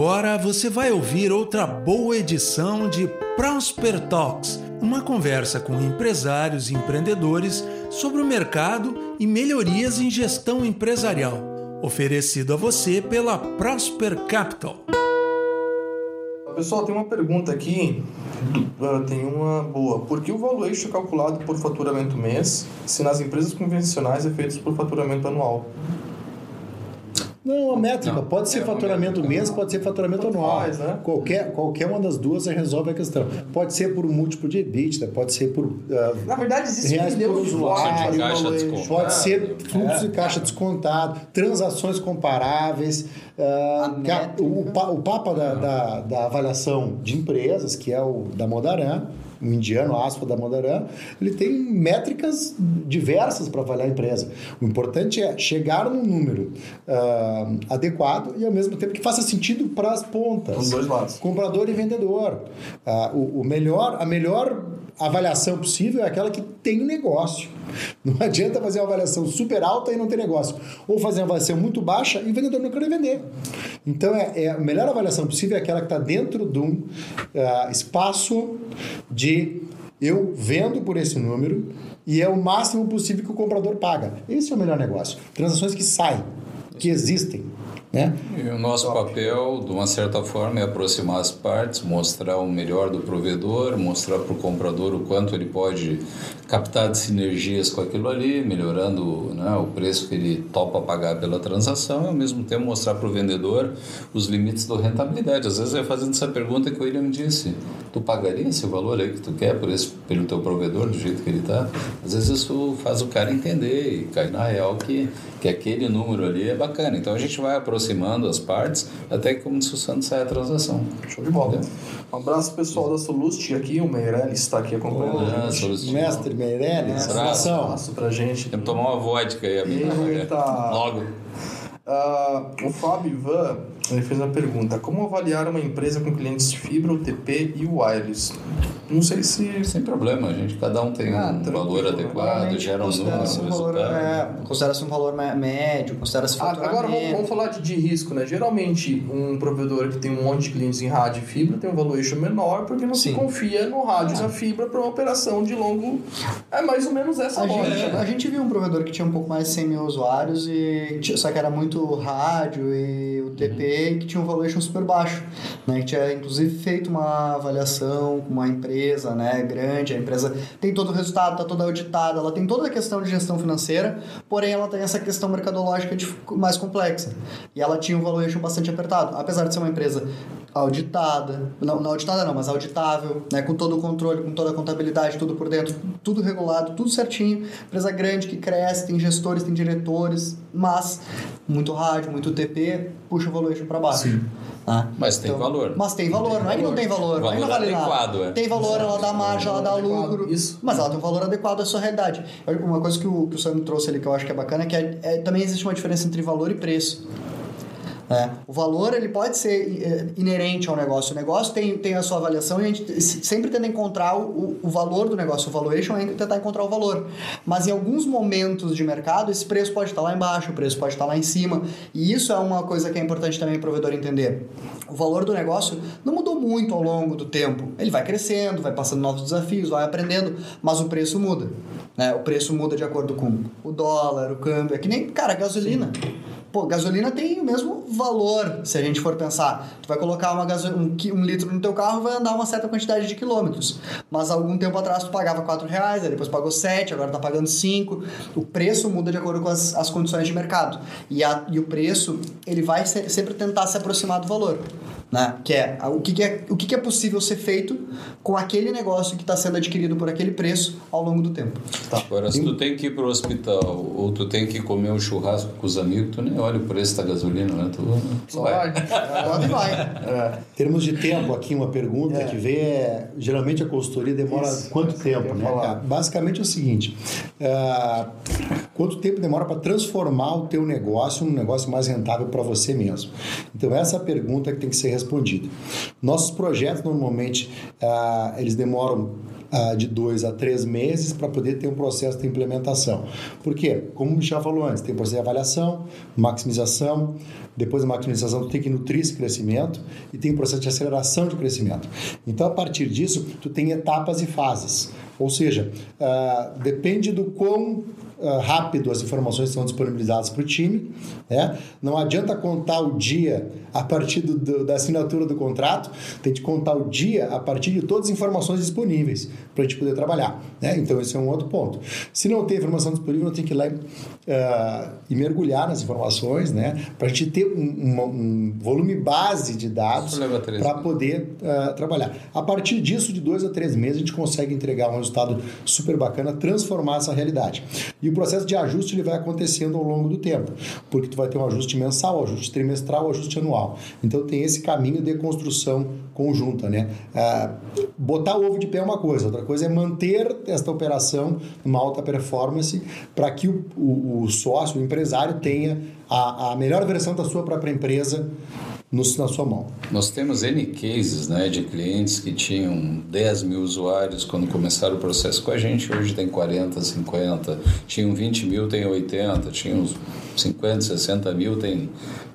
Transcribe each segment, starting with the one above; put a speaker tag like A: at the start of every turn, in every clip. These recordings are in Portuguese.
A: Agora você vai ouvir outra boa edição de Prosper Talks, uma conversa com empresários e empreendedores sobre o mercado e melhorias em gestão empresarial, oferecido a você pela Prosper Capital.
B: Pessoal, tem uma pergunta aqui, uh, tem uma boa. Por que o valuation é calculado por faturamento mês, se nas empresas convencionais é feito por faturamento anual?
C: Não, a métrica. Não, pode ser é faturamento mês, pode ser faturamento anual. Faz, né? qualquer, qualquer uma das duas resolve a questão. Pode ser por múltiplo de EBITDA, pode ser por. Uh,
B: Na verdade, existe
C: reais por usuário, pode ser fluxo é. de caixa descontado, transações comparáveis. Uh, o, o Papa da, da, da avaliação de empresas, que é o da Modaran, um indiano, aspa da Modaran, ele tem métricas diversas para avaliar a empresa. O importante é chegar num número uh, adequado e ao mesmo tempo que faça sentido para as pontas.
B: Dois lados.
C: Comprador e vendedor. Uh, o, o melhor, a melhor avaliação possível é aquela que tem negócio. Não adianta fazer uma avaliação super alta e não ter negócio. Ou fazer uma avaliação muito baixa e o vendedor não quer vender. Então, é, é a melhor avaliação possível é aquela que está dentro de um uh, espaço de eu vendo por esse número e é o máximo possível que o comprador paga. Esse é o melhor negócio. Transações que saem, que existem. Né?
D: E o nosso Top. papel, de uma certa forma, é aproximar as partes, mostrar o melhor do provedor, mostrar para o comprador o quanto ele pode captar de sinergias com aquilo ali, melhorando né, o preço que ele topa pagar pela transação e, ao mesmo tempo, mostrar para o vendedor os limites da rentabilidade. Às vezes é fazendo essa pergunta que o William disse: tu pagaria esse valor aí que tu quer por esse, pelo teu provedor, do jeito que ele está? Às vezes isso faz o cara entender e cair na real que, que aquele número ali é bacana. Então a gente vai aproximar aproximando as partes, até que, como disse o Santos, sai a transação.
B: Show de bola. Um abraço pessoal da Solust aqui, o Meirelles está aqui acompanhando
C: a gente. Mestre Meirelles,
B: um abraço. abraço pra gente.
D: Temos que tomar uma vodka aí, amigo.
B: Eita.
D: Logo.
B: Uh, o Fábio Ivan ele fez uma pergunta: como avaliar uma empresa com clientes de fibra, UTP e wireless? Não sei se.
D: Sem problema, gente. Cada um tem ah, um valor adequado, gera um número.
E: Um valor, é, considera-se um valor médio, considera-se ah,
B: Agora vamos, vamos, falar de, de, risco, né? Geralmente, um provedor que tem um monte de clientes em rádio e fibra tem um valuation menor porque não Sim. se confia no rádio e na fibra para uma operação de longo. É mais ou menos essa a lógica.
E: Gente,
B: né?
E: A gente viu um provedor que tinha um pouco mais de 100 mil usuários, e só que era muito rádio e UTP. Uhum que tinha um valuation super baixo, né? Que tinha inclusive feito uma avaliação com uma empresa, né, grande, a empresa tem todo o resultado, está toda auditada, ela tem toda a questão de gestão financeira, porém ela tem essa questão mercadológica de, mais complexa. E ela tinha um valuation bastante apertado, apesar de ser uma empresa auditada, não, não auditada não, mas auditável, né, com todo o controle, com toda a contabilidade, tudo por dentro, tudo regulado, tudo certinho, empresa grande que cresce, tem gestores, tem diretores, mas muito rádio, muito TP, puxa o para baixo. Sim.
D: Ah, mas tem então, valor.
E: Mas tem valor, tem não é que não tem valor, valor não vale
D: adequado,
E: nada. É. Tem valor, Exato. ela dá margem, ela dá lucro, Isso. mas ela tem um valor adequado à sua realidade. Uma coisa que o, que o Sam trouxe ali que eu acho que é bacana é que é, é, também existe uma diferença entre valor e preço. É. O valor ele pode ser é, inerente ao negócio. O negócio tem, tem a sua avaliação e a gente sempre tenta encontrar o, o valor do negócio. O valuation é tentar encontrar o valor. Mas em alguns momentos de mercado, esse preço pode estar lá embaixo, o preço pode estar lá em cima. E isso é uma coisa que é importante também o provedor entender. O valor do negócio não mudou muito ao longo do tempo. Ele vai crescendo, vai passando novos desafios, vai aprendendo, mas o preço muda. Né? O preço muda de acordo com o dólar, o câmbio. É que nem, cara, gasolina. Sim. Pô, gasolina tem o mesmo valor, se a gente for pensar. Tu vai colocar uma gaso... um, um litro no teu carro vai andar uma certa quantidade de quilômetros. Mas algum tempo atrás tu pagava 4 reais, aí depois pagou 7, agora tá pagando 5. O preço muda de acordo com as, as condições de mercado. E, a, e o preço, ele vai ser, sempre tentar se aproximar do valor né? Que é o que, que é o que, que é possível ser feito com aquele negócio que está sendo adquirido por aquele preço ao longo do tempo.
D: Tá. Agora, se tu tem que ir para o hospital ou tu tem que comer um churrasco com os amigos, tu nem olha o preço da gasolina, né? Tu,
E: tu vai. Pode vai.
C: É. Em termos de tempo, aqui uma pergunta é. que vem é, geralmente a consultoria demora Isso. quanto tempo, né? Falar. Basicamente é o seguinte, uh, quanto tempo demora para transformar o teu negócio num negócio mais rentável para você mesmo? Então essa é a pergunta que tem que ser respondida. Nossos projetos normalmente uh, eles demoram uh, de dois a três meses para poder ter um processo de implementação. Por quê? Como o Michel falou antes, tem processo de avaliação, maximização, depois da maximização tu tem que nutrir esse crescimento e tem processo de aceleração de crescimento. Então, a partir disso, tu tem etapas e fases. Ou seja, uh, depende do quão uh, rápido as informações são disponibilizadas para o time. Né? Não adianta contar o dia a partir do, do, da assinatura do contrato, tem que contar o dia a partir de todas as informações disponíveis para a gente poder trabalhar. Né? Então, esse é um outro ponto. Se não tem informação disponível, tem que ir lá uh, e mergulhar nas informações, né? para a gente ter um, um, um, volume base de dados para poder uh, trabalhar. A partir disso, de dois a três meses, a gente consegue entregar um resultado super bacana, transformar essa realidade. E o processo de ajuste ele vai acontecendo ao longo do tempo, porque tu vai ter um ajuste mensal, um ajuste trimestral, um ajuste anual. Então tem esse caminho de construção conjunta, né? Ah, botar o ovo de pé é uma coisa, outra coisa é manter esta operação numa alta performance para que o, o, o, sócio, o empresário tenha a, a melhor versão da sua própria empresa no, na sua mão.
D: Nós temos N cases né, de clientes que tinham 10 mil usuários quando começaram o processo com a gente, hoje tem 40, 50, tinham 20 mil, tem 80, tinham 50, 60 mil, tem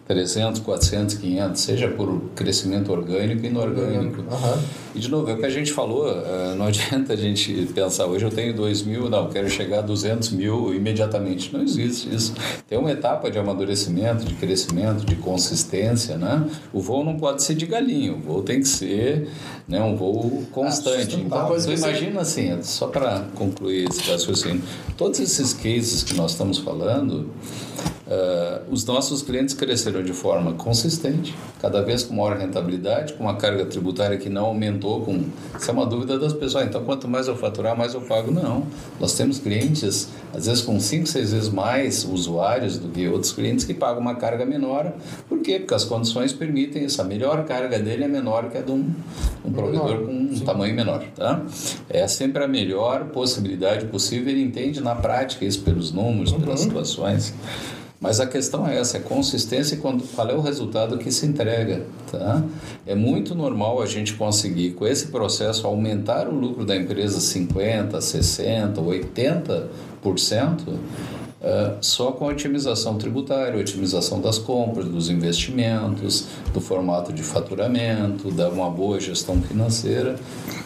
D: 300, 400, 500, seja por crescimento orgânico e inorgânico. Uhum. E, de novo, é o que a gente falou, eh, não adianta a gente pensar, hoje eu tenho 2 mil, não, quero chegar a 200 mil imediatamente. Não existe isso. Tem uma etapa de amadurecimento, de crescimento, de consistência, né? O voo não pode ser de galinho, o voo tem que ser né, um voo constante. então, você imagina assim, só para concluir esse raciocínio, todos esses cases que nós estamos falando, Uh, os nossos clientes cresceram de forma consistente, cada vez com maior rentabilidade, com uma carga tributária que não aumentou. Com... Isso é uma dúvida das pessoas. Então, quanto mais eu faturar, mais eu pago. Não. Nós temos clientes, às vezes, com 5, 6 vezes mais usuários do que outros clientes que pagam uma carga menor. Por quê? Porque as condições permitem isso. A melhor carga dele é menor que a de um, um provedor com um Sim. tamanho menor. Tá? É sempre a melhor possibilidade possível. Ele entende na prática isso pelos números, uhum. pelas situações. Mas a questão é essa, é consistência e qual é o resultado que se entrega. Tá? É muito normal a gente conseguir, com esse processo, aumentar o lucro da empresa 50%, 60%, 80%, Uh, só com a otimização tributária, otimização das compras, dos investimentos, do formato de faturamento, da uma boa gestão financeira.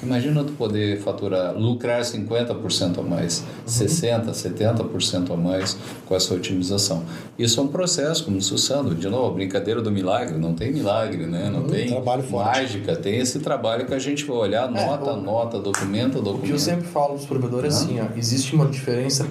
D: Imagina tu poder faturar, lucrar 50% a mais, uhum. 60%, 70% a mais com essa otimização. Isso é um processo, como disse o Sandro, de novo, brincadeira do milagre, não tem milagre, né? não uhum. tem mágica, tem esse trabalho que a gente vai olhar, nota, é, o, nota, documenta, documenta. O
B: que eu sempre falo para os provedores é assim, ó, existe uma diferença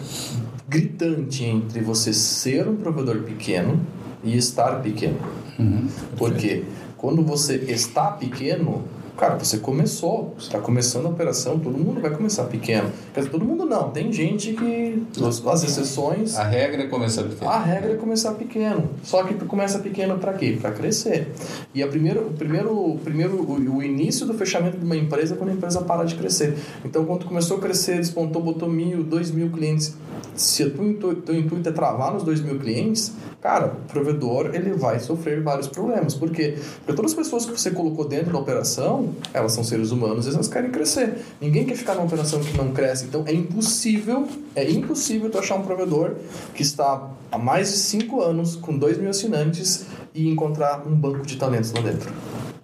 B: gritante entre você ser um provedor pequeno e estar pequeno. Uhum. Porque quando você está pequeno, Cara, você começou, você está começando a operação, todo mundo vai começar pequeno. Quer dizer, todo mundo não, tem gente que, as exceções...
D: A regra é começar pequeno.
B: A regra é começar pequeno. Só que tu começa pequeno para quê? Para crescer. E a primeiro, o primeiro, primeiro o, o, início do fechamento de uma empresa é quando a empresa para de crescer. Então, quando começou a crescer, despontou, botou mil, dois mil clientes. Se o teu intuito é travar nos dois mil clientes, cara, o provedor ele vai sofrer vários problemas. Por quê? Porque todas as pessoas que você colocou dentro da operação, elas são seres humanos e elas querem crescer. Ninguém quer ficar numa operação que não cresce. Então é impossível, é impossível tu achar um provedor que está há mais de 5 anos com 2 mil assinantes e encontrar um banco de talentos lá dentro.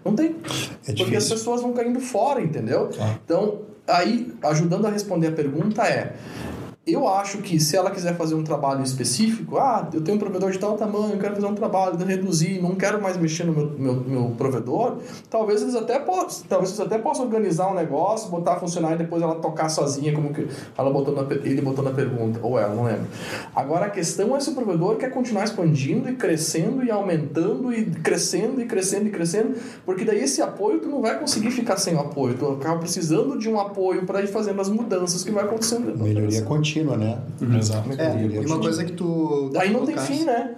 B: Não tem. É porque as pessoas vão caindo fora, entendeu? Ah. Então, aí, ajudando a responder a pergunta é eu acho que se ela quiser fazer um trabalho específico, ah, eu tenho um provedor de tal tamanho, eu quero fazer um trabalho reduzir, não quero mais mexer no meu, meu, meu provedor, talvez eles até possam, talvez eles até possam organizar um negócio, botar a funcionar e depois ela tocar sozinha, como que ela botou na, ele botou na pergunta, ou ela, não lembro. Agora a questão é se o provedor quer continuar expandindo e crescendo e aumentando e crescendo e crescendo e crescendo, porque daí esse apoio tu não vai conseguir ficar sem o apoio, tu acaba precisando de um apoio para ir fazendo as mudanças que vai acontecendo.
C: Melhoria contínua contínua, né?
E: Uhum. Exato. É, e uma coisa que tu.
B: Aí não tem fim, né?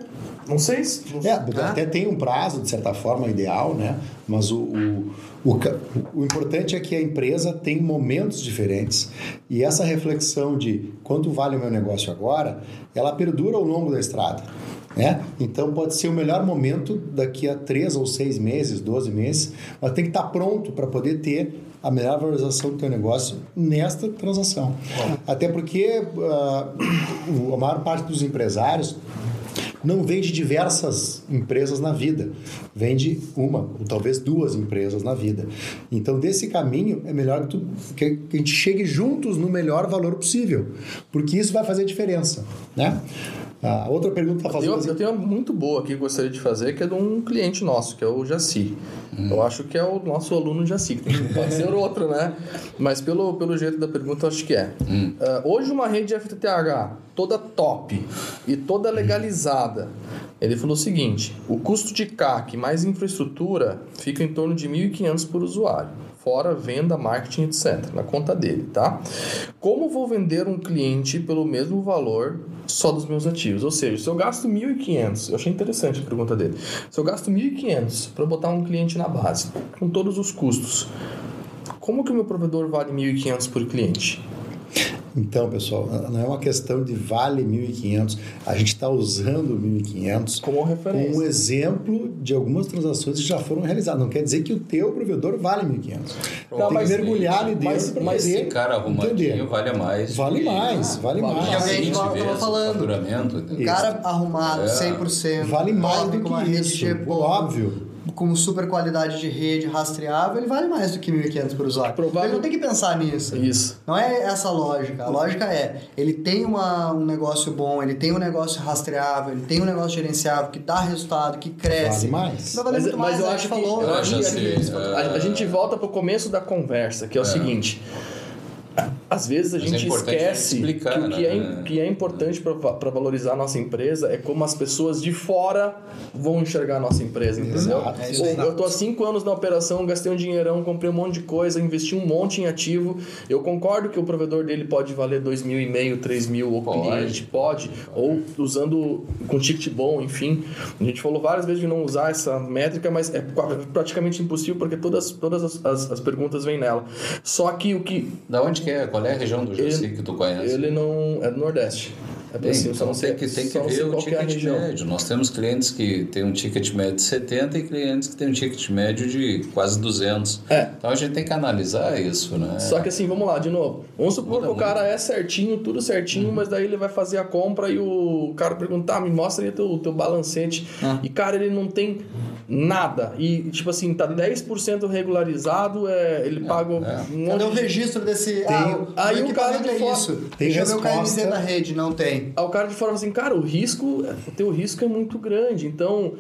B: Não sei se.
C: É, até tem um prazo, de certa forma, ideal, né? Mas o, o, o, o, importante é que a empresa tem momentos diferentes e essa reflexão de quanto vale o meu negócio agora, ela perdura ao longo da estrada. Né? Então pode ser o melhor momento daqui a três ou seis meses, 12 meses, mas tem que estar pronto para poder ter a melhor valorização do teu negócio nesta transação. Até porque uh, a maior parte dos empresários não vende diversas empresas na vida, vende uma ou talvez duas empresas na vida. Então, desse caminho, é melhor que, tu, que a gente chegue juntos no melhor valor possível, porque isso vai fazer diferença, né? A outra pergunta está fazendo.
B: Eu, assim. eu tenho uma muito boa aqui que gostaria de fazer, que é de um cliente nosso, que é o Jaci. Hum. Eu acho que é o nosso aluno Jaci, que pode ser outro, né? Mas pelo, pelo jeito da pergunta, eu acho que é. Hum. Uh, hoje, uma rede FTTH toda top e toda legalizada. Ele falou o seguinte: o custo de CAC mais infraestrutura fica em torno de 1.500 por usuário fora venda, marketing, etc. Na conta dele, tá? Como vou vender um cliente pelo mesmo valor só dos meus ativos? Ou seja, se eu gasto 1.500, eu achei interessante a pergunta dele. Se eu gasto 1.500 para botar um cliente na base, com todos os custos, como que o meu provedor vale 1.500 por cliente?
C: Então, pessoal, não é uma questão de vale 1.500. A gente está usando 1.500
B: como referência.
C: Como um exemplo de algumas transações que já foram realizadas. Não quer dizer que o teu provedor vale 1.500. Não, Tem que mergulhar ali dentro para
D: mas esse cara arrumadinho vale mais.
C: Vale mais, vale, vale mais.
E: É a gente estava falando. O cara arrumado, é. 100%.
C: Vale mais do que isso. Óbvio
E: com super qualidade de rede rastreável, ele vale mais do que 1.500 por usuário. Provável... Ele não tem que pensar nisso.
B: Isso.
E: Não é essa a lógica. A lógica é, ele tem uma, um negócio bom, ele tem um negócio rastreável, ele tem um negócio gerenciável que dá resultado, que cresce.
C: Vale mais.
E: Vai valer
B: mas,
E: muito mais,
B: mas eu acho que, falou. Eu acho assim, a, a gente volta para o começo da conversa, que é o é. seguinte às vezes a Mas é gente é esquece explicar, que o que, é né? é, que é importante para valorizar a nossa empresa é como as pessoas de fora vão enxergar a nossa empresa, entendeu? Exato, é eu estou há cinco anos na operação, gastei um dinheirão, comprei um monte de coisa, investi um monte em ativo. Eu concordo que o provedor dele pode valer dois mil e meio, três mil, ou pode. cliente pode, ou usando com ticket bom, enfim. A gente falou várias vezes de não usar essa métrica, mas é praticamente impossível porque todas, todas as, as, as perguntas vêm nela. Só que o que...
D: Da onde que é? Qual é a região do Jaci que tu conhece?
B: Ele não é do Nordeste.
D: É Bem, cima, então tem que, tem que ver o ticket médio. Nós temos clientes que têm um ticket médio de 70 e clientes que têm um ticket médio de quase 200. É. Então a gente tem que analisar isso, né?
B: Só que assim, vamos lá, de novo. Vamos supor que o cara é certinho, tudo certinho, uhum. mas daí ele vai fazer a compra e o cara perguntar, ah, me mostra aí teu, teu balancete. Uhum. E cara, ele não tem nada. E, tipo assim, tá 10% regularizado, é, ele é, paga é.
E: um Cadê o registro desse... Tem,
B: ah, aí o cara de
E: é fora... Isso. Tem Deixa resposta... eu ver o KMZ da rede, não tem.
B: Aí o cara de fora fala assim, cara, o risco, o teu risco é muito grande. Então,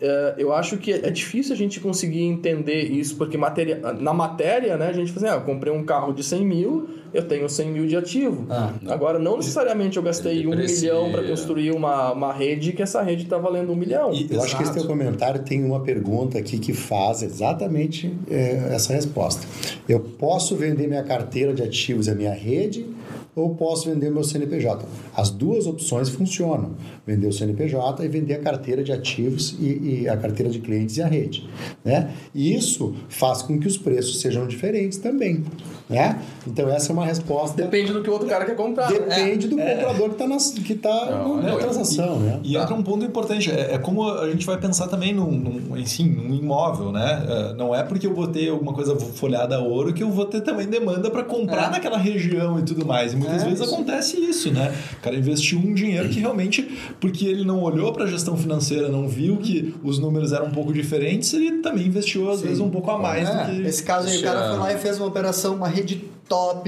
B: é, eu acho que é difícil a gente conseguir entender isso, porque matéria, na matéria, né, a gente fala assim, ah, eu comprei um carro de 100 mil eu tenho 100 mil de ativo. Ah, Agora, não necessariamente eu gastei um milhão para construir uma, uma rede que essa rede está valendo um milhão.
C: E, eu acho que esse teu comentário tem uma pergunta aqui que faz exatamente é, essa resposta. Eu posso vender minha carteira de ativos e a minha rede ou posso vender meu CNPJ. As duas opções funcionam: vender o CNPJ e vender a carteira de ativos e, e, a carteira de clientes e a rede. Né? E isso faz com que os preços sejam diferentes também. Né? Então, essa é uma resposta.
B: Depende do que o outro cara quer comprar.
C: Depende é, do é. comprador que está que tá não, na, transação.
F: E,
C: né?
F: e entra um ponto importante: é, é, como a gente vai pensar também num, num, enfim, num imóvel. Né? É, não é porque eu vou ter alguma coisa folhada a ouro que eu vou ter também demanda para comprar é. naquela região e tudo mais. E muitas vezes isso. acontece isso, né? O cara investiu um dinheiro que realmente, porque ele não olhou para a gestão financeira, não viu que os números eram um pouco diferentes, ele também investiu às Sim. vezes um pouco a mais
E: é.
F: do que.
E: Esse caso aí, o cara foi lá e fez uma operação, uma rede top,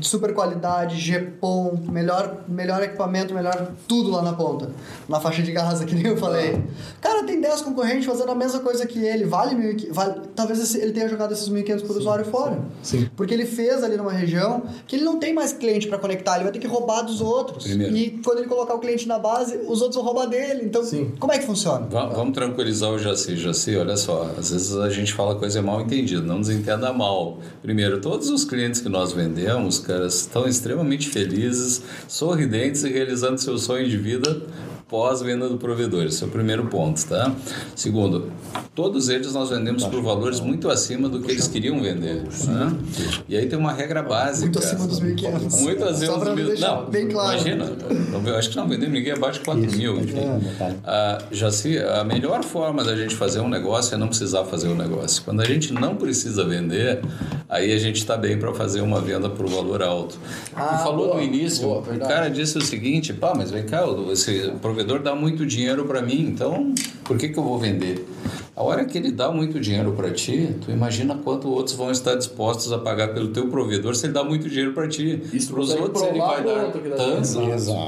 E: super qualidade, GPON, melhor, melhor equipamento, melhor tudo lá na ponta. Na faixa de garras que nem eu falei. Cara, tem 10 concorrentes fazendo a mesma coisa que ele, vale, mil, vale talvez ele tenha jogado esses 1.500 por Sim. usuário fora.
C: Sim.
E: Porque ele fez ali numa região que ele não tem mais cliente para conectar, ele vai ter que roubar dos outros. Primeiro. E quando ele colocar o cliente na base, os outros vão roubar dele. Então, Sim. como é que funciona?
D: Va vamos tranquilizar o Jaci. Jaci, olha só, às vezes a gente fala coisa mal entendida, não nos entenda mal. Primeiro, todos os clientes que nós vendemos, caras, estão extremamente felizes, sorridentes e realizando seu sonho de vida pós-venda do provedor. Esse é o primeiro ponto, tá? Segundo, todos eles nós vendemos por valores muito acima do que eles queriam vender. Né? E aí tem uma regra básica.
E: Muito acima dos 1.500.
D: Muito acima dos 1.500. Não,
E: bem claro.
D: imagina. Eu acho que não vendemos ninguém abaixo de 4 mil. Ah, já se, a melhor forma da gente fazer um negócio é não precisar fazer o um negócio. Quando a gente não precisa vender, aí a gente está bem para fazer uma venda por valor alto. Ah, falou boa, no início, boa, o cara disse o seguinte, pá, mas vem cá, esse provedor dá muito dinheiro para mim, então por que, que eu vou vender? A hora que ele dá muito dinheiro para ti, tu imagina quanto outros vão estar dispostos a pagar pelo teu provedor se ele dá muito dinheiro para ti.
B: Isso para os outros ele vai dar tanto.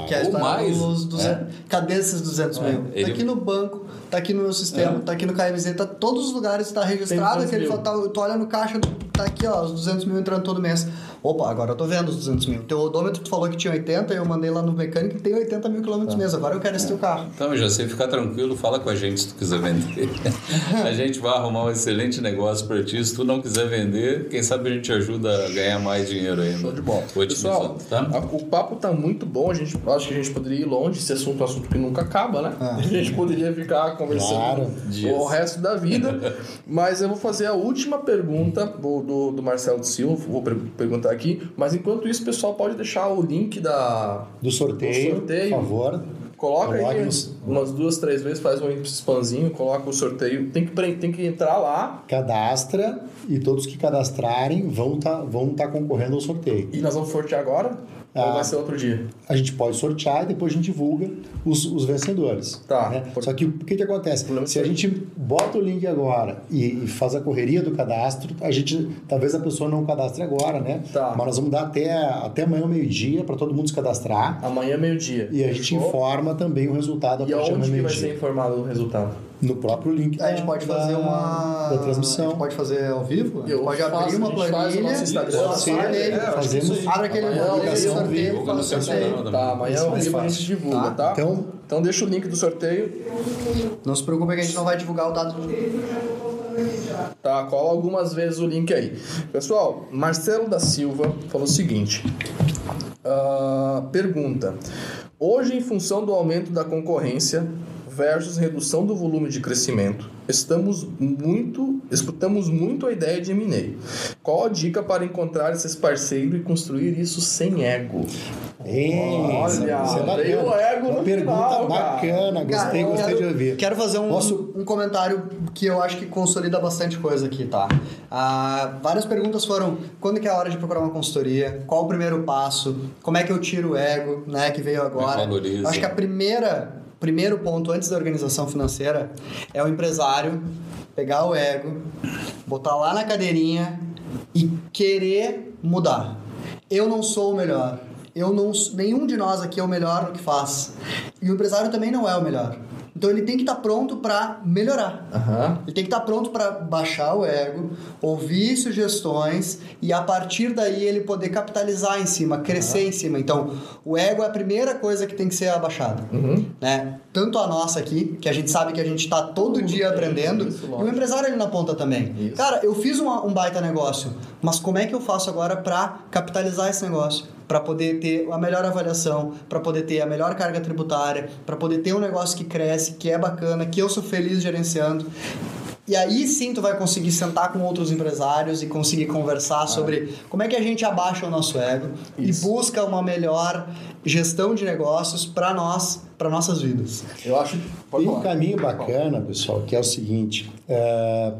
E: Que é ou mais. 200, é. Cadê esses 200 mil? É. Ele... Tá aqui no banco, tá aqui no meu sistema, é. tá aqui no KMZ, tá todos os lugares, está registrado. Aquele, tá, tu olha no caixa, tá aqui, ó, os 200 mil entrando todo mês. Opa, agora eu tô vendo os 200 mil. Teu odômetro tu falou que tinha 80, eu mandei lá no mecânico que tem 80 mil quilômetros tá. mesmo. Agora eu quero esse teu carro.
D: Então, já sei, ficar tranquilo, fala com a gente se tu quiser vender. a gente vai arrumar um excelente negócio para ti. Se tu não quiser vender, quem sabe a gente ajuda a ganhar mais dinheiro ainda. Show
B: de bola. Pessoal, tá? a, o papo tá muito bom. A gente, acho que a gente poderia ir longe. Esse assunto é um assunto que nunca acaba, né? Ah. A gente poderia ficar conversando claro. o resto da vida. Mas eu vou fazer a última pergunta do, do, do Marcelo Silva. Vou perguntar aqui. Mas enquanto isso, o pessoal pode deixar o link da,
C: do sorteio, do sorteio. por favor.
B: Coloca aí nos... umas duas, três vezes, faz um spamzinho, coloca o sorteio. Tem que, tem que entrar lá.
C: Cadastra e todos que cadastrarem vão estar tá, vão tá concorrendo ao sorteio.
B: E nós vamos sortear agora? Ah, Ou vai ser outro dia?
C: A gente pode sortear e depois a gente divulga os, os vencedores.
B: Tá.
C: Né? Por... Só que o que, que acontece? Se a gente bota o link agora e, e, faz a correria do cadastro, a gente talvez a pessoa não cadastre agora, né?
B: Tá.
C: Mas nós vamos dar até, até amanhã meio-dia para todo mundo se cadastrar.
B: Amanhã meio-dia.
C: E a gente informa também o resultado
B: partir onde que vai ser informado o resultado?
C: No próprio link.
E: A gente pode fazer uma.
C: Da transmissão.
E: A gente pode fazer ao vivo?
B: Eu
E: pode
B: abrir uma planilha. Faz
E: Instagram.
C: Sim, é, fazemos.
E: Abre aquele
C: aplicação
B: sorteio. Tá, amanhã ao vivo a gente divulga, tá? Então, então deixa o link do sorteio.
E: Não se preocupe que a gente não vai divulgar o dado
B: Tá, cola algumas vezes o link aí. Pessoal, Marcelo da Silva falou o seguinte. Uh, pergunta: Hoje, em função do aumento da concorrência, versus redução do volume de crescimento. Estamos muito, escutamos muito a ideia de M&A. Qual a dica para encontrar esses parceiros e construir isso sem ego?
C: Ei, Olha,
B: tem o ego
C: Uma pergunta
B: final,
C: bacana, gostei, cara, gostei
E: quero,
C: de ouvir.
E: Quero fazer um, Posso... um comentário que eu acho que consolida bastante coisa aqui, tá? Ah, várias perguntas foram, quando que é a hora de procurar uma consultoria? Qual o primeiro passo? Como é que eu tiro o ego, né, que veio agora? Acho que a primeira primeiro ponto antes da organização financeira é o empresário pegar o ego, botar lá na cadeirinha e querer mudar. Eu não sou o melhor. Eu não, nenhum de nós aqui é o melhor no que faz. E o empresário também não é o melhor. Então ele tem que estar tá pronto para melhorar.
B: Uhum.
E: Ele tem que estar tá pronto para baixar o ego, ouvir sugestões e a partir daí ele poder capitalizar em cima, crescer uhum. em cima. Então o ego é a primeira coisa que tem que ser abaixada.
B: Uhum.
E: Né? Tanto a nossa aqui, que a gente sabe que a gente está todo dia aprendendo, isso, e o empresário ali na ponta também. Isso. Cara, eu fiz um baita negócio, mas como é que eu faço agora para capitalizar esse negócio? Para poder ter a melhor avaliação, para poder ter a melhor carga tributária, para poder ter um negócio que cresce, que é bacana, que eu sou feliz gerenciando. E aí sim tu vai conseguir sentar com outros empresários e conseguir conversar ah. sobre como é que a gente abaixa o nosso ego Isso. e busca uma melhor gestão de negócios para nós, para nossas vidas.
B: Eu acho.
C: Tem um caminho bacana, pessoal, que é o seguinte. É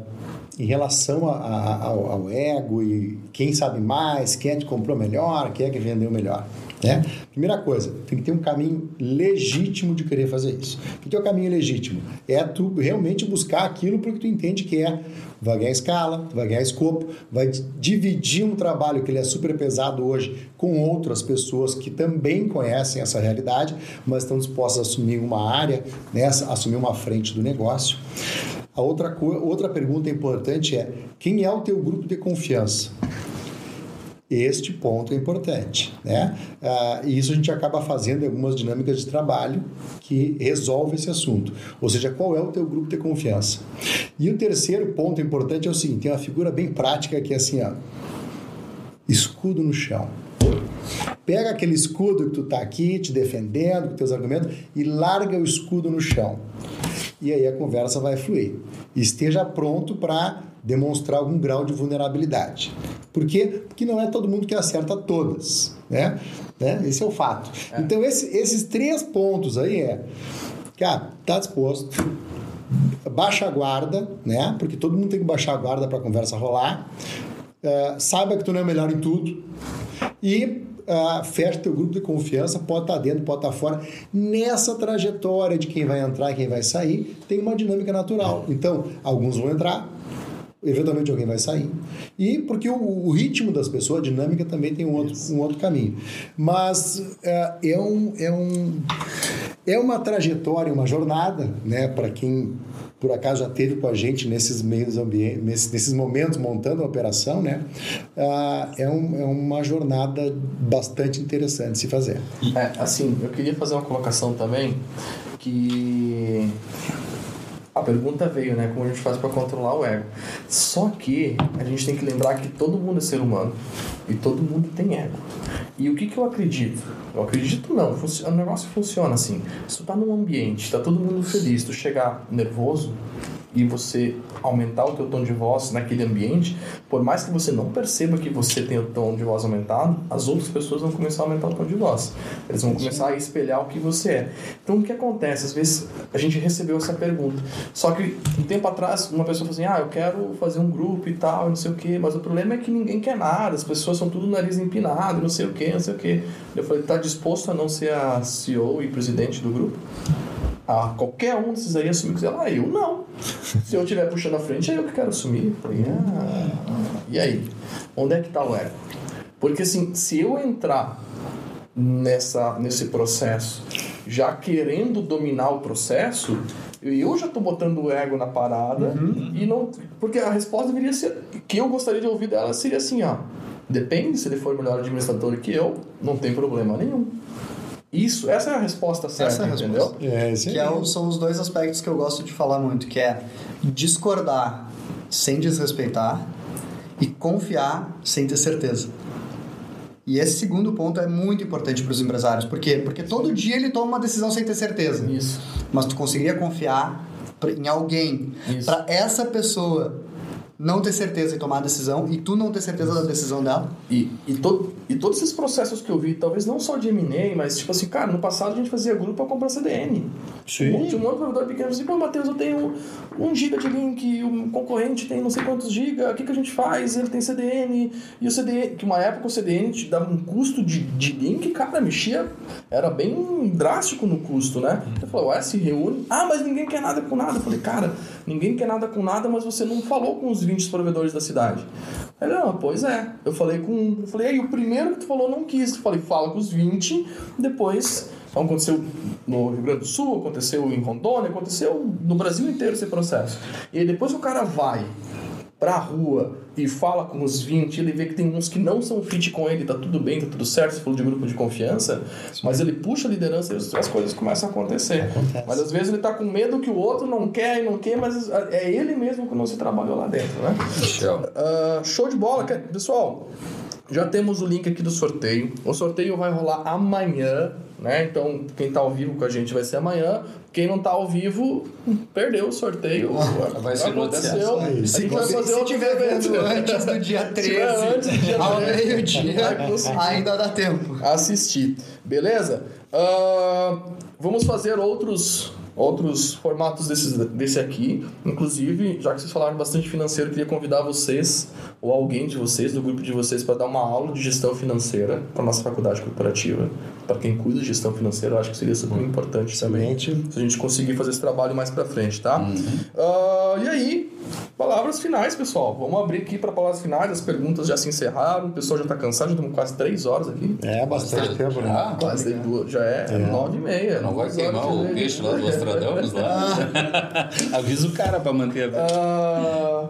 C: em relação a, a, ao, ao, ego e quem sabe mais, quem é que comprou melhor, quem é que vendeu melhor. Né? Primeira coisa, tem que ter um caminho legítimo de querer fazer isso. O que é o caminho legítimo? É tu realmente buscar aquilo porque tu entende que é vai ganhar escala, vai ganhar escopo, vai dividir um trabalho que ele é super pesado hoje com outras pessoas que também conhecem essa realidade, mas estão dispostas a assumir uma área, né, assumir uma frente do negócio. A outra, outra pergunta importante é: quem é o teu grupo de confiança? Este ponto é importante, né? Ah, e isso a gente acaba fazendo em algumas dinâmicas de trabalho que resolve esse assunto. Ou seja, qual é o teu grupo de confiança? E o terceiro ponto importante é o seguinte: tem uma figura bem prática que é assim, ó, escudo no chão. Pega aquele escudo que tu tá aqui te defendendo com teus argumentos e larga o escudo no chão. E aí a conversa vai fluir. esteja pronto para demonstrar algum grau de vulnerabilidade. Por quê? Porque não é todo mundo que acerta todas, né? né? Esse é o fato. É. Então esse, esses três pontos aí é, cara, tá disposto, baixa a guarda, né? Porque todo mundo tem que baixar a guarda para a conversa rolar. Uh, saiba que tu não é melhor em tudo e uh, fecha teu grupo de confiança, pode estar tá dentro, pode estar tá fora. Nessa trajetória de quem vai entrar e quem vai sair, tem uma dinâmica natural. Então, alguns vão entrar, eventualmente alguém vai sair. E porque o, o, ritmo das pessoas, a dinâmica também tem um outro, um outro caminho. Mas é, é, um, é, um, é uma trajetória, uma jornada, né, para quem por acaso já teve com a gente nesses meios ambientes, nesses, momentos montando a operação, né? Ah, é, um, é uma jornada bastante interessante se fazer.
B: É, assim, eu queria fazer uma colocação também que a pergunta veio, né? Como a gente faz para controlar o ego. Só que a gente tem que lembrar que todo mundo é ser humano e todo mundo tem ego. E o que, que eu acredito? Eu acredito não, o negócio funciona assim. Se tu tá num ambiente, tá todo mundo feliz, tu chegar nervoso, e você aumentar o teu tom de voz naquele ambiente, por mais que você não perceba que você tem o tom de voz aumentado, as outras pessoas vão começar a aumentar o tom de voz. Eles vão começar a espelhar o que você é. Então o que acontece? Às vezes a gente recebeu essa pergunta. Só que um tempo atrás uma pessoa falou assim: "Ah, eu quero fazer um grupo e tal, não sei o quê", mas o problema é que ninguém quer nada, as pessoas são tudo nariz empinado, não sei o quê, não sei o quê. Eu falei: "Tá disposto a não ser a CEO e presidente do grupo?" Ah, qualquer um desses aí assumir que ah, eu não. Se eu estiver puxando a frente, é eu que quero assumir. Falei, ah, e aí? Onde é que está o ego? Porque assim, se eu entrar nessa, nesse processo já querendo dominar o processo, eu já estou botando o ego na parada uhum. e não. Porque a resposta deveria ser. que eu gostaria de ouvir dela seria assim, ó. Depende, se ele for melhor administrador que eu, não tem problema nenhum. Isso, essa é a resposta certa, essa é a entendeu? Resposta.
E: É, que é, são os dois aspectos que eu gosto de falar muito, que é discordar sem desrespeitar e confiar sem ter certeza. E esse segundo ponto é muito importante para os empresários. Por quê? Porque todo dia ele toma uma decisão sem ter certeza.
B: Isso.
E: Mas tu conseguiria confiar em alguém para essa pessoa não ter certeza em tomar a decisão e tu não ter certeza da decisão dela.
B: E, e, todo, e todos esses processos que eu vi, talvez não só de M&A, mas tipo assim, cara, no passado a gente fazia grupo para comprar CDN. Sim. Um, tinha um outro provedor pequeno assim, pô, Matheus, eu tenho um giga de link, o concorrente tem não sei quantos giga, o que, que a gente faz? Ele tem CDN, e o CDN, que uma época o CDN te dava um custo de, de link, cara, mexia, era bem drástico no custo, né? Eu falei, ué, se reúne, ah, mas ninguém quer nada com nada. Eu falei, cara, ninguém quer nada com nada, mas você não falou com os 20 provedores da cidade. Ele, não, pois é. Eu falei com um. Eu falei, aí, o primeiro que tu falou não quis. Eu falei, fala com os 20, depois. Então, aconteceu no Rio Grande do Sul, aconteceu em Rondônia, aconteceu no Brasil inteiro esse processo. E aí, depois o cara vai pra rua e fala com os 20, ele vê que tem uns que não são fit com ele, tá tudo bem, tá tudo certo, você falou de grupo de confiança, Sim. mas ele puxa a liderança e as coisas começam a acontecer. Acontece. Mas às vezes ele tá com medo que o outro não quer e não quer, mas é ele mesmo que não se trabalhou lá dentro, né? Show. Uh, show de bola. Pessoal, já temos o link aqui do sorteio. O sorteio vai rolar amanhã, né? Então, quem está ao vivo com a gente vai ser amanhã. Quem não está ao vivo, perdeu o sorteio.
D: Vai ser
B: aconteceu. A gente vai fazer
E: se tiver evento antes do dia 13, antes do dia ao meio-dia, ainda dá tempo.
B: Assistir. Beleza? Uh, vamos fazer outros outros formatos desses, desse aqui. Inclusive, já que vocês falaram bastante financeiro, queria convidar vocês ou alguém de vocês, do grupo de vocês, para dar uma aula de gestão financeira para nossa faculdade corporativa. Para quem cuida de gestão financeira, eu acho que seria super uhum. importante Excelente. também. Se a gente conseguir fazer esse trabalho mais para frente, tá? Uhum. Uh, e aí, palavras finais, pessoal. Vamos abrir aqui para palavras finais. As perguntas já se encerraram. O pessoal já está cansado, já estamos quase três horas aqui.
C: É, bastante tempo, né?
B: Ah, quase já é, é. nove e meia.
D: Não vai queimar o peixe lá do Nostradamus lá. Avisa o cara para manter a...
C: Uh,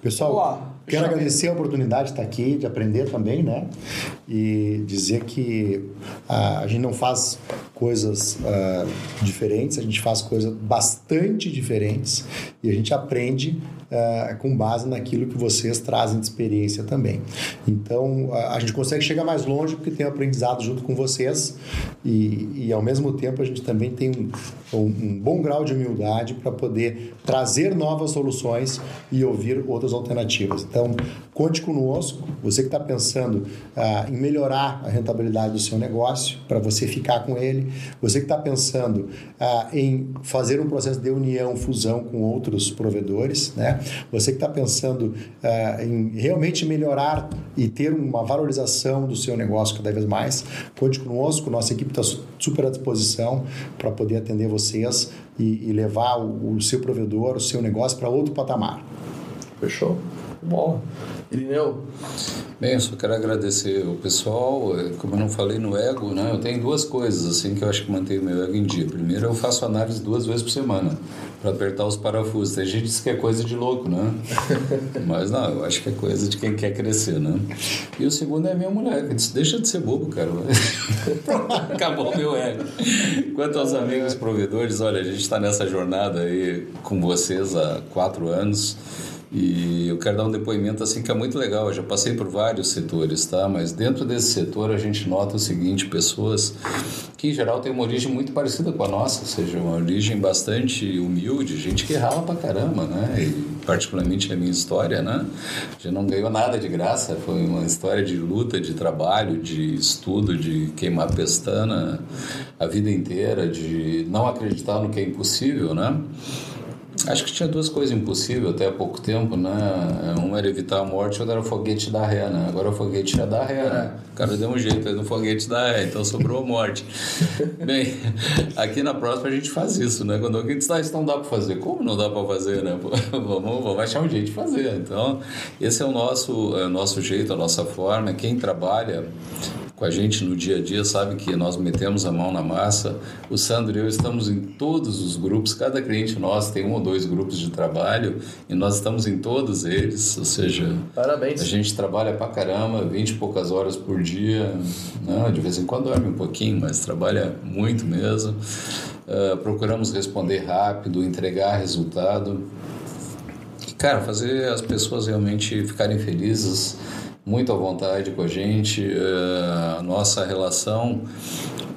C: pessoal, Quero agradecer a oportunidade de estar aqui, de aprender também, né? E dizer que uh, a gente não faz coisas uh, diferentes, a gente faz coisas bastante diferentes e a gente aprende uh, com base naquilo que vocês trazem de experiência também. Então, a gente consegue chegar mais longe porque tem aprendizado junto com vocês e, e ao mesmo tempo, a gente também tem um, um bom grau de humildade para poder trazer novas soluções e ouvir outras alternativas. Então, conte conosco, você que está pensando uh, em melhorar a rentabilidade do seu negócio, para você ficar com ele, você que está pensando uh, em fazer um processo de união, fusão com outros provedores, né? você que está pensando uh, em realmente melhorar e ter uma valorização do seu negócio cada vez mais, conte conosco, nossa equipe está super à disposição para poder atender vocês e, e levar o, o seu provedor, o seu negócio para outro patamar.
B: Fechou? Bola. Irineu?
D: Bem, eu só quero agradecer o pessoal. É, como eu não falei no ego, né? Eu tenho duas coisas assim que eu acho que mantém o meu ego em dia. Primeiro, eu faço análise duas vezes por semana para apertar os parafusos. Tem gente que diz que é coisa de louco, né? Mas não, eu acho que é coisa de quem quer crescer, né? E o segundo é a minha mulher, que disse, deixa de ser bobo, cara. Acabou o meu ego. Quanto aos amigos provedores, olha, a gente está nessa jornada aí com vocês há quatro anos. E eu quero dar um depoimento assim que é muito legal. Eu já passei por vários setores, tá? Mas dentro desse setor a gente nota o seguinte: pessoas que em geral têm uma origem muito parecida com a nossa, ou seja, uma origem bastante humilde, gente que rala pra caramba, né? E particularmente a minha história, né? Já não ganhou nada de graça, foi uma história de luta, de trabalho, de estudo, de queimar pestana a vida inteira, de não acreditar no que é impossível, né? Acho que tinha duas coisas impossíveis até há pouco tempo, né? Uma era evitar a morte, outra era o foguete da ré, né? Agora o foguete já dá ré, né? O cara deu um jeito aí no foguete da ré, então sobrou a morte. Bem, aqui na próxima a gente faz isso, né? Quando alguém diz, ah, isso não dá para fazer. Como não dá para fazer, né? vamos, vamos achar um jeito de fazer. Então, esse é o nosso, é o nosso jeito, a nossa forma. Quem trabalha com a gente no dia a dia sabe que nós metemos a mão na massa. O Sandro e eu estamos em todos os grupos, cada cliente nosso tem um ou dois grupos de trabalho e nós estamos em todos eles, ou seja,
B: Parabéns.
D: a gente trabalha pra caramba, 20 e poucas horas por dia, não, de vez em quando dorme um pouquinho, mas trabalha muito mesmo. Uh, procuramos responder rápido, entregar resultado. E, cara, fazer as pessoas realmente ficarem felizes muito à vontade com a gente. A nossa relação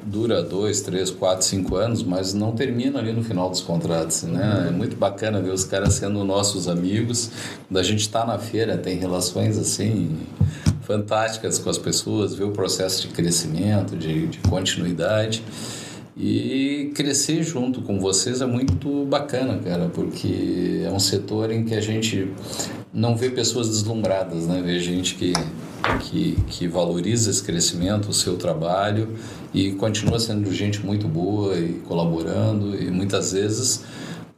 D: dura dois, três, quatro, cinco anos, mas não termina ali no final dos contratos, né? É muito bacana ver os caras sendo nossos amigos. Quando a gente está na feira, tem relações assim fantásticas com as pessoas, ver o processo de crescimento, de, de continuidade. E crescer junto com vocês é muito bacana, cara, porque é um setor em que a gente não vê pessoas deslumbradas, né? Vê gente que, que, que valoriza esse crescimento, o seu trabalho e continua sendo gente muito boa e colaborando e muitas vezes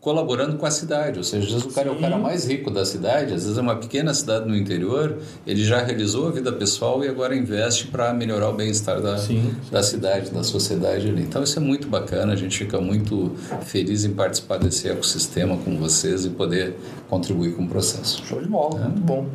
D: colaborando com a cidade. Ou seja, às vezes o cara Sim. é o cara mais rico da cidade, às vezes é uma pequena cidade no interior, ele já realizou a vida pessoal e agora investe para melhorar o bem-estar da, Sim. da cidade, da sociedade ali. Então isso é muito bacana, a gente fica muito feliz em participar desse ecossistema com vocês e poder contribuir com o processo.
B: Show de bola, é. muito bom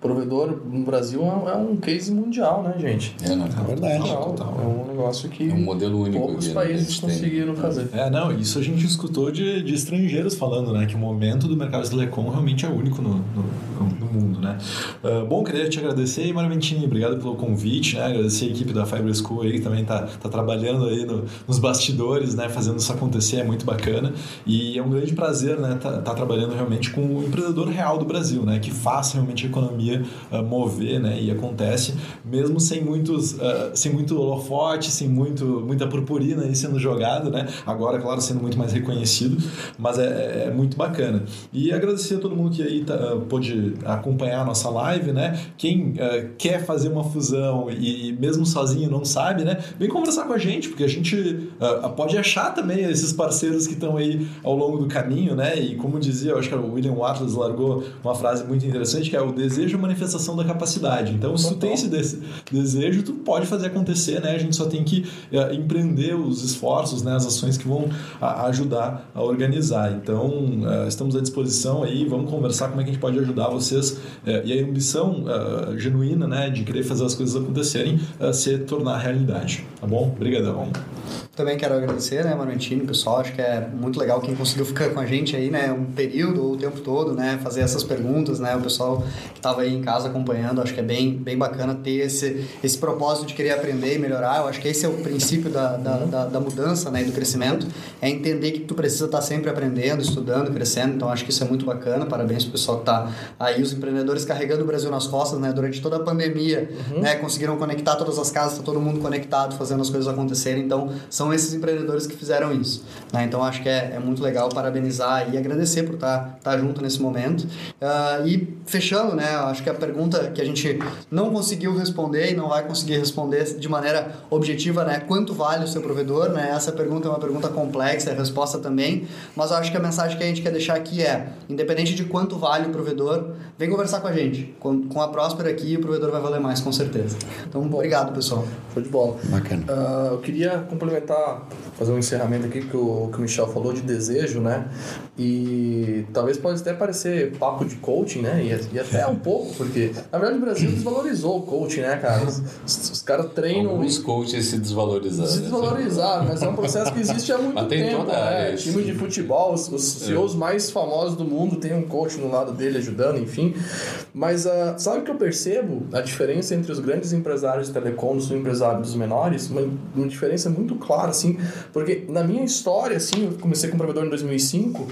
B: provedor no Brasil é um case mundial, né, gente?
C: É, não, é verdade.
B: Total, É um negócio que
D: é um modelo único
B: poucos aqui, países conseguiram tem. fazer.
F: É, não, isso a gente escutou de, de estrangeiros falando, né, que o momento do mercado de telecom realmente é único no, no, no mundo, né? Uh, bom, queria te agradecer, Mário Ventini, obrigado pelo convite, né? Agradecer a equipe da Fiber School aí que também tá, tá trabalhando aí no, nos bastidores, né, fazendo isso acontecer, é muito bacana. E é um grande prazer, né, tá, tá trabalhando realmente com o empreendedor real do Brasil, né, que faça realmente a economia economia uh, mover, né? E acontece mesmo sem muitos, uh, sem muito holofote, sem muito, muita purpurina aí sendo jogado, né? Agora, claro, sendo muito mais reconhecido, mas é, é, é muito bacana. E agradecer a todo mundo que aí tá, uh, pôde acompanhar a nossa live, né? Quem quer fazer uma fusão e mesmo sozinho não sabe, né? Vem conversar com a gente, porque a gente pode achar também esses parceiros que estão aí ao longo do caminho, né? E como dizia, eu acho que o William Wallace largou uma frase muito interessante, que é o desejo manifestação da capacidade. Então, se tu tem esse desejo, tu pode fazer acontecer, né? A gente só tem que uh, empreender os esforços, né? As ações que vão ajudar a organizar. Então, uh, estamos à disposição aí, vamos conversar como é que a gente pode ajudar vocês uh, e a ambição genuína, né? De querer fazer as coisas acontecerem, se tornar realidade. Tá bom? Obrigadão.
E: Também quero agradecer, né, Manuentini, pessoal. Acho que é muito legal quem conseguiu ficar com a gente aí, né, um período ou o tempo todo, né, fazer essas perguntas, né, o pessoal que estava aí em casa acompanhando. Acho que é bem, bem bacana ter esse, esse propósito de querer aprender e melhorar. Eu acho que esse é o princípio da, da, da, da mudança, né, e do crescimento. É entender que tu precisa estar sempre aprendendo, estudando, crescendo. Então, acho que isso é muito bacana. Parabéns pro pessoal que está aí, os empreendedores carregando o Brasil nas costas, né, durante toda a pandemia, uhum. né, conseguiram conectar todas as casas, tá todo mundo conectado, fazendo as coisas acontecerem. Então, são esses empreendedores que fizeram isso. Né? Então acho que é, é, muito legal parabenizar e agradecer por estar, tá, tá junto nesse momento. Uh, e fechando, né, acho que a pergunta que a gente não conseguiu responder e não vai conseguir responder de maneira objetiva, né, quanto vale o seu provedor? Né? Essa pergunta é uma pergunta complexa, a resposta também, mas acho que a mensagem que a gente quer deixar aqui é, independente de quanto vale o provedor, vem conversar com a gente. Com, com a Próspera aqui, o provedor vai valer mais, com certeza. Então, Bom, obrigado, pessoal.
B: Show de bola.
C: Bacana.
B: Uh, eu queria complementar fazer um encerramento aqui que o, que o Michel falou de desejo, né? E talvez pode até parecer papo de coaching, né? E, e até um pouco, porque na verdade o Brasil desvalorizou o coaching, né, cara? Os, os caras treinam.
D: Alguns coaches se desvalorizaram.
B: Se né? desvalorizaram, mas é um processo que existe há muito mas tempo. Toda né? Time de futebol, os, os CEOs é. mais famosos do mundo tem um coach no lado dele ajudando, enfim. Mas uh, sabe o que eu percebo? A diferença entre os grandes empresários de telecom e os empresários menores? Uma, uma diferença muito clara, assim porque na minha história, assim, eu comecei com provedor em 2005, uh,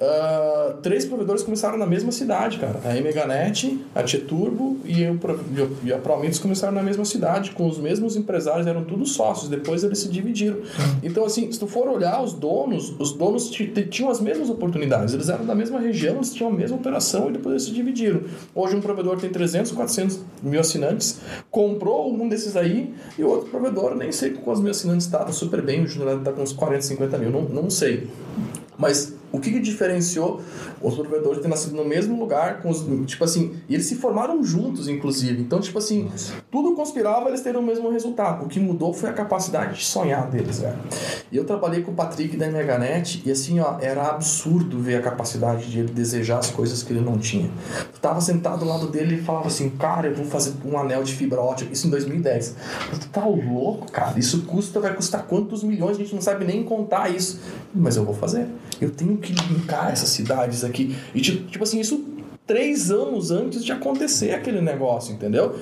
B: ah, três provedores começaram na mesma cidade, cara. A Meganet, a T-Turbo e, eu, e a Promitos começaram na mesma cidade, com os mesmos empresários, eram todos sócios. Depois eles se dividiram. Então, assim, se tu for olhar os donos, os donos tinham as mesmas oportunidades. Eles eram da mesma região, eles tinham a mesma operação e depois eles se dividiram. Hoje um provedor tem 300, 400 mil assinantes, comprou um desses aí e o outro provedor, nem sei com os mil assinantes está, tá super bem, o Júnior está com uns 40, 50 mil, não, não sei. Mas o que, que diferenciou os provedores ter nascido no mesmo lugar, com os, tipo assim, e eles se formaram juntos, inclusive. Então, tipo assim, Nossa. tudo conspirava eles terem o mesmo resultado. O que mudou foi a capacidade de sonhar deles, velho. E eu trabalhei com o Patrick da MHNet e assim, ó, era absurdo ver a capacidade de ele desejar as coisas que ele não tinha. Tu tava sentado ao lado dele e falava assim, cara, eu vou fazer um anel de fibra ótica. Isso em 2010. Tu tá louco, cara. Isso custa, vai custar quantos milhões? A gente não sabe nem contar isso. Mas eu vou fazer. Eu tenho que linkar essas cidades aqui. E tipo, tipo assim, isso três anos antes de acontecer aquele negócio, entendeu?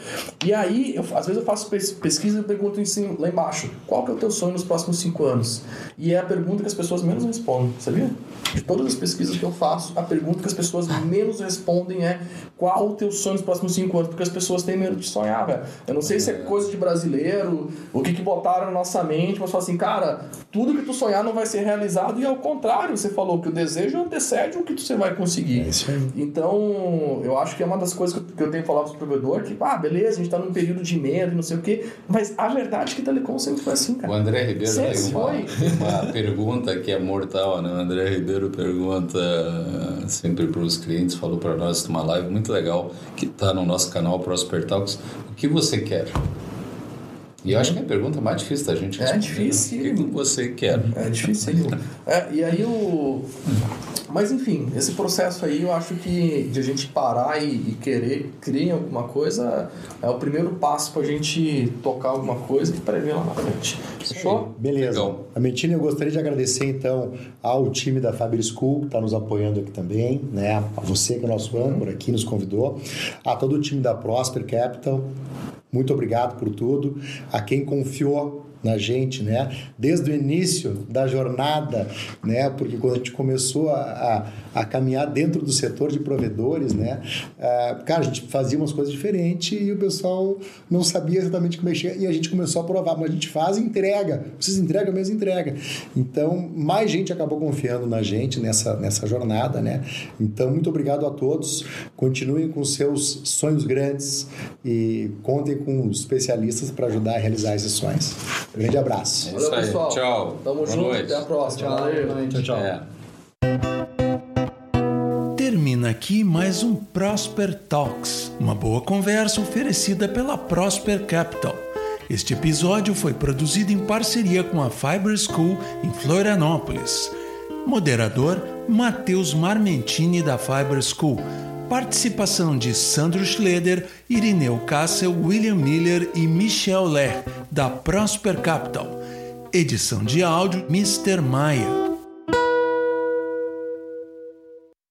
B: E aí, eu, às vezes eu faço pesquisa e pergunto assim, lá embaixo, qual que é o teu sonho nos próximos cinco anos? E é a pergunta que as pessoas menos respondem, sabia? De todas as pesquisas que eu faço, a pergunta que as pessoas menos respondem é qual o teu sonho nos próximos cinco anos? Porque as pessoas têm medo de sonhar, velho. Eu não sei se é coisa de brasileiro, o que que botaram na nossa mente, mas falam assim, cara, tudo que tu sonhar não vai ser realizado e ao contrário, você falou que o desejo antecede o que você vai conseguir. É aí. Então, eu acho que é uma das coisas que eu tenho falado para o provedor, que, ah, beleza, a gente está num período de medo, não sei o quê, mas a verdade é que telecom sempre foi assim, cara.
D: O André Ribeiro sempre tem uma, uma pergunta que é mortal, né? O André Ribeiro pergunta sempre para os clientes, falou para nós numa live muito legal, que está no nosso canal Prosper Talks, o que você quer? E eu acho que é a pergunta mais difícil da gente
B: responder. É difícil.
D: O que você quer?
B: É difícil. é, e aí o... Mas enfim, esse processo aí eu acho que de a gente parar e, e querer criar alguma coisa é o primeiro passo para a gente tocar alguma coisa e prever lá na frente. Fechou?
C: Beleza. Legal. A Mentina, eu gostaria de agradecer então ao time da Faber School que está nos apoiando aqui também, né? A você que é nosso âncora aqui nos convidou, a todo o time da Prosper Capital. Muito obrigado por tudo. A quem confiou na gente, né? Desde o início da jornada, né? Porque quando a gente começou a, a, a caminhar dentro do setor de provedores, né? Uh, cara, a gente fazia umas coisas diferentes e o pessoal não sabia exatamente como mexer e a gente começou a provar, mas a gente faz e entrega. Vocês entregam, mesmo entrega. Então, mais gente acabou confiando na gente nessa, nessa jornada, né? Então, muito obrigado a todos. Continuem com seus sonhos grandes e contem com especialistas para ajudar a realizar esses sonhos. Um grande abraço.
B: É Valeu, pessoal.
D: Tchau.
B: Tamo Boa junto. Noite. Até a próxima.
C: Tchau. Valeu. Tchau, tchau. É.
A: Termina aqui mais um Prosper Talks, uma boa conversa oferecida pela Prosper Capital. Este episódio foi produzido em parceria com a Fiber School em Florianópolis. Moderador Matheus Marmentini da Fiber School. Participação de Sandro Schleder, Irineu Kassel, William Miller e Michel Ler, da Prosper Capital. Edição de áudio Mr. Maia.